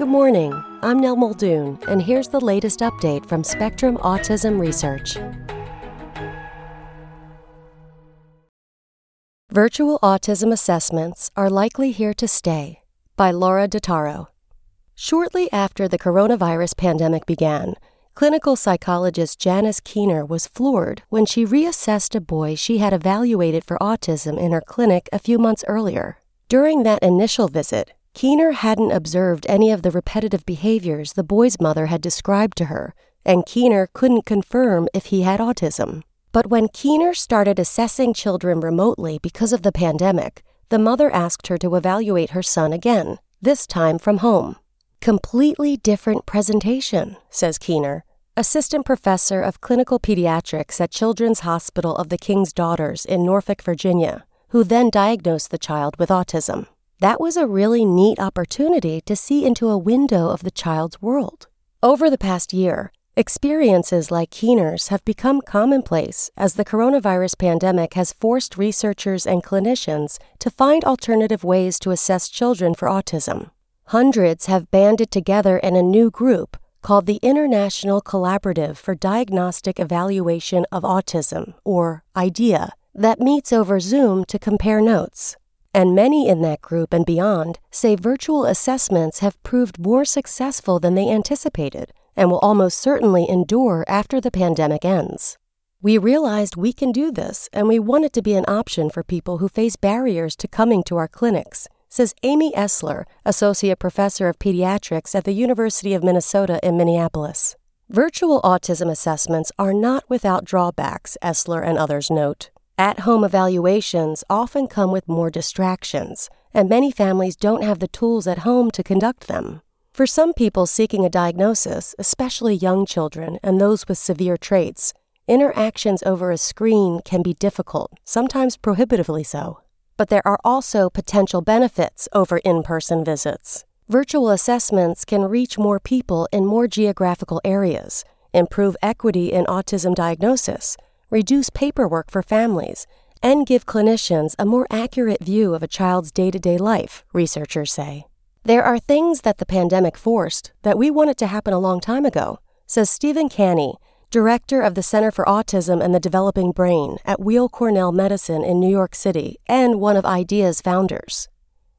Good morning. I'm Nell Muldoon, and here's the latest update from Spectrum Autism Research. Virtual Autism Assessments Are Likely Here to Stay by Laura Dattaro. Shortly after the coronavirus pandemic began, clinical psychologist Janice Keener was floored when she reassessed a boy she had evaluated for autism in her clinic a few months earlier. During that initial visit, Keener hadn't observed any of the repetitive behaviors the boy's mother had described to her, and Keener couldn't confirm if he had autism. But when Keener started assessing children remotely because of the pandemic, the mother asked her to evaluate her son again, this time from home. Completely different presentation, says Keener, assistant professor of clinical pediatrics at Children's Hospital of the King's Daughters in Norfolk, Virginia, who then diagnosed the child with autism that was a really neat opportunity to see into a window of the child's world. Over the past year, experiences like Keener's have become commonplace as the coronavirus pandemic has forced researchers and clinicians to find alternative ways to assess children for autism. Hundreds have banded together in a new group called the International Collaborative for Diagnostic Evaluation of Autism, or IDEA, that meets over Zoom to compare notes. And many in that group and beyond say virtual assessments have proved more successful than they anticipated and will almost certainly endure after the pandemic ends. We realized we can do this, and we want it to be an option for people who face barriers to coming to our clinics, says Amy Esler, Associate Professor of Pediatrics at the University of Minnesota in Minneapolis. Virtual autism assessments are not without drawbacks, Esler and others note. At home evaluations often come with more distractions, and many families don't have the tools at home to conduct them. For some people seeking a diagnosis, especially young children and those with severe traits, interactions over a screen can be difficult, sometimes prohibitively so. But there are also potential benefits over in person visits. Virtual assessments can reach more people in more geographical areas, improve equity in autism diagnosis, reduce paperwork for families, and give clinicians a more accurate view of a child's day to day life, researchers say. There are things that the pandemic forced that we wanted to happen a long time ago, says Stephen Kanne, director of the Center for Autism and the Developing Brain at Weill Cornell Medicine in New York City and one of IDEA's founders.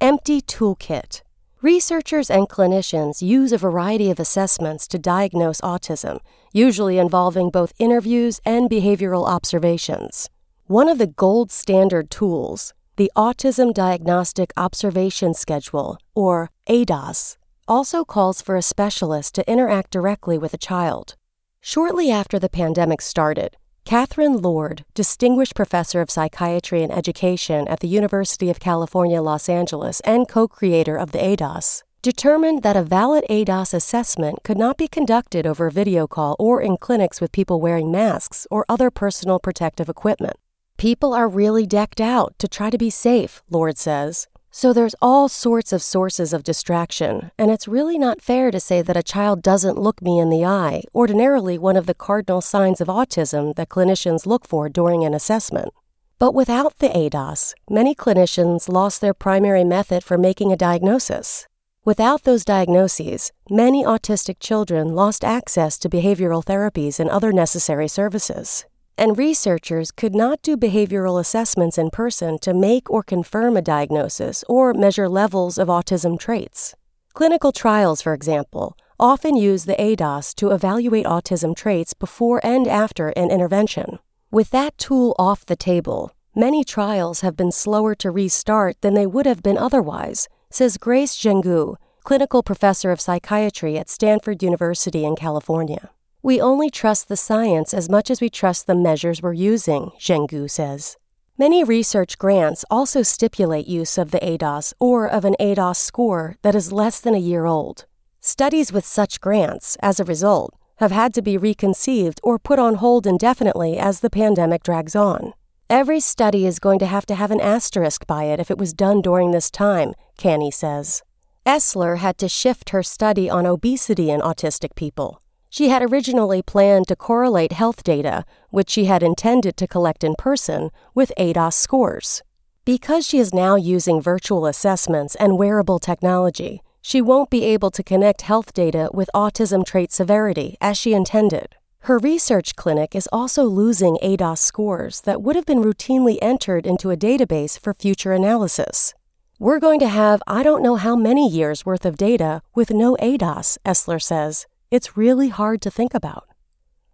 Empty Toolkit Researchers and clinicians use a variety of assessments to diagnose autism, usually involving both interviews and behavioral observations. One of the gold standard tools, the Autism Diagnostic Observation Schedule, or ADOS, also calls for a specialist to interact directly with a child. Shortly after the pandemic started, Catherine Lord, Distinguished Professor of Psychiatry and Education at the University of California, Los Angeles, and co creator of the ADOS, determined that a valid ADOS assessment could not be conducted over a video call or in clinics with people wearing masks or other personal protective equipment. People are really decked out to try to be safe, Lord says, so there's all sorts of sources of distraction, and it's really not fair to say that a child doesn't look me in the eye, ordinarily one of the cardinal signs of autism that clinicians look for during an assessment. But without the ADOS, many clinicians lost their primary method for making a diagnosis. Without those diagnoses, many autistic children lost access to behavioral therapies and other necessary services and researchers could not do behavioral assessments in person to make or confirm a diagnosis or measure levels of autism traits. Clinical trials, for example, often use the ADOS to evaluate autism traits before and after an intervention. With that tool off the table, many trials have been slower to restart than they would have been otherwise, says Grace Gengoux, clinical professor of psychiatry at Stanford University in California. We only trust the science as much as we trust the measures we're using, Gengoux says. Many research grants also stipulate use of the ADOS or of an ADOS score that is less than a year old. Studies with such grants, as a result, have had to be reconceived or put on hold indefinitely as the pandemic drags on. Every study is going to have to have an asterisk by it if it was done during this time, Kanne says. Esler had to shift her study on obesity in autistic people she had originally planned to correlate health data, which she had intended to collect in person, with ADOS scores. Because she is now using virtual assessments and wearable technology, she won't be able to connect health data with autism trait severity as she intended. Her research clinic is also losing ADOS scores that would have been routinely entered into a database for future analysis. We're going to have I don't know how many years worth of data with no ADOS, Esler says. It's really hard to think about.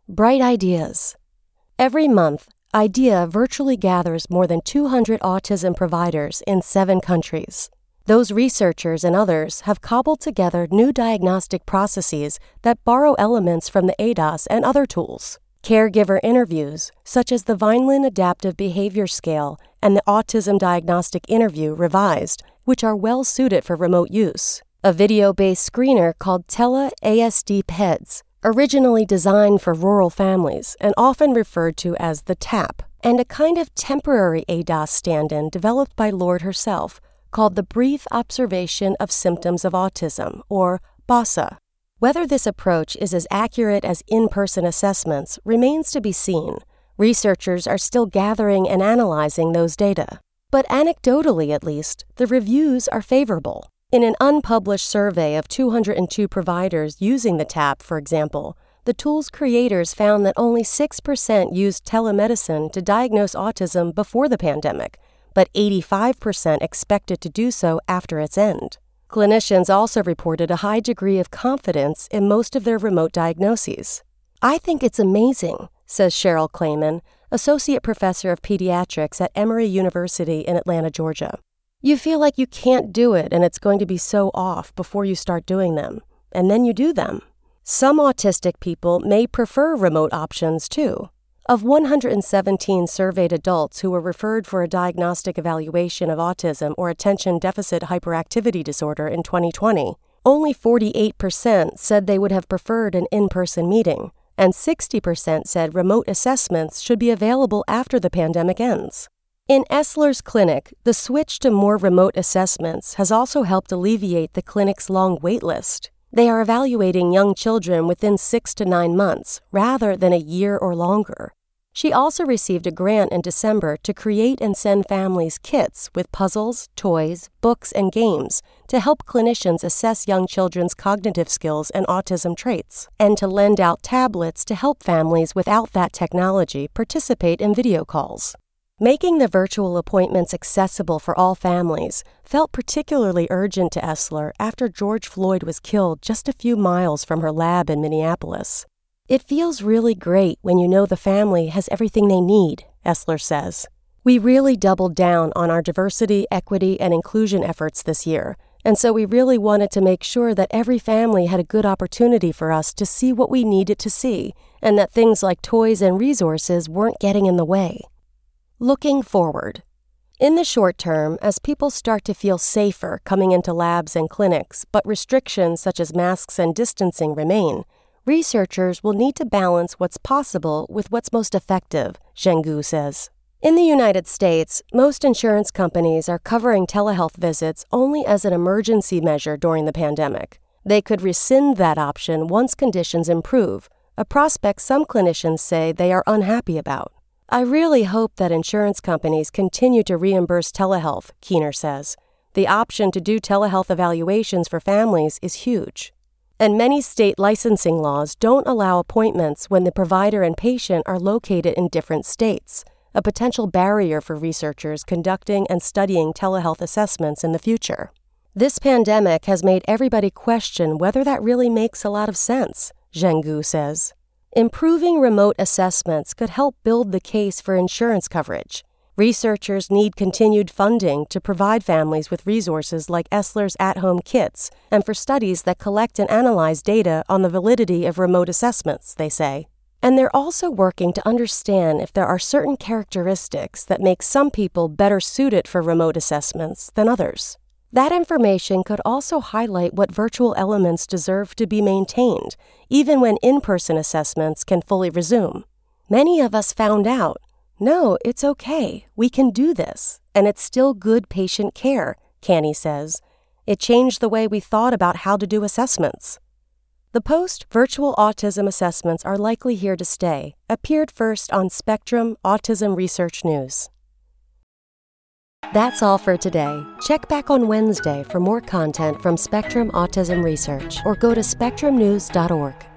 Bright ideas. Every month, IDEA virtually gathers more than 200 autism providers in seven countries. Those researchers and others have cobbled together new diagnostic processes that borrow elements from the ADOS and other tools. Caregiver interviews, such as the Vineland Adaptive Behavior Scale and the Autism Diagnostic Interview Revised, which are well suited for remote use. A video based screener called TELE ASD PEDS, originally designed for rural families and often referred to as the TAP, and a kind of temporary ADOS stand in developed by Lord herself called the Brief Observation of Symptoms of Autism, or BOSA. Whether this approach is as accurate as in person assessments remains to be seen. Researchers are still gathering and analyzing those data. But anecdotally, at least, the reviews are favorable. In an unpublished survey of 202 providers using the TAP, for example, the tool's creators found that only 6% used telemedicine to diagnose autism before the pandemic, but 85% expected to do so after its end. Clinicians also reported a high degree of confidence in most of their remote diagnoses. I think it's amazing, says Cheryl Klaiman, Associate Professor of Pediatrics at Emory University in Atlanta, Georgia. You feel like you can't do it and it's going to be so off before you start doing them, and then you do them. Some autistic people may prefer remote options too. Of 117 surveyed adults who were referred for a diagnostic evaluation of autism or attention deficit hyperactivity disorder in 2020, only 48% said they would have preferred an in person meeting, and 60% said remote assessments should be available after the pandemic ends. In Esler's clinic, the switch to more remote assessments has also helped alleviate the clinic's long wait list. They are evaluating young children within six to nine months rather than a year or longer. She also received a grant in December to create and send families kits with puzzles, toys, books, and games to help clinicians assess young children's cognitive skills and autism traits, and to lend out tablets to help families without that technology participate in video calls. Making the virtual appointments accessible for all families felt particularly urgent to Esler after George Floyd was killed just a few miles from her lab in Minneapolis. It feels really great when you know the family has everything they need, Esler says. We really doubled down on our diversity, equity, and inclusion efforts this year, and so we really wanted to make sure that every family had a good opportunity for us to see what we needed to see, and that things like toys and resources weren't getting in the way. Looking forward. In the short term, as people start to feel safer coming into labs and clinics, but restrictions such as masks and distancing remain, researchers will need to balance what's possible with what's most effective, Gengoux says. In the United States, most insurance companies are covering telehealth visits only as an emergency measure during the pandemic. They could rescind that option once conditions improve, a prospect some clinicians say they are unhappy about. I really hope that insurance companies continue to reimburse telehealth, Keener says. The option to do telehealth evaluations for families is huge. And many state licensing laws don't allow appointments when the provider and patient are located in different states, a potential barrier for researchers conducting and studying telehealth assessments in the future. This pandemic has made everybody question whether that really makes a lot of sense, Gengoux says. Improving remote assessments could help build the case for insurance coverage. Researchers need continued funding to provide families with resources like Esler's at home kits and for studies that collect and analyze data on the validity of remote assessments, they say. And they're also working to understand if there are certain characteristics that make some people better suited for remote assessments than others. That information could also highlight what virtual elements deserve to be maintained, even when in person assessments can fully resume. Many of us found out no, it's okay. We can do this. And it's still good patient care, Kanne says. It changed the way we thought about how to do assessments. The post Virtual Autism Assessments Are Likely Here to Stay appeared first on Spectrum Autism Research News. That's all for today. Check back on Wednesday for more content from Spectrum Autism Research or go to spectrumnews.org.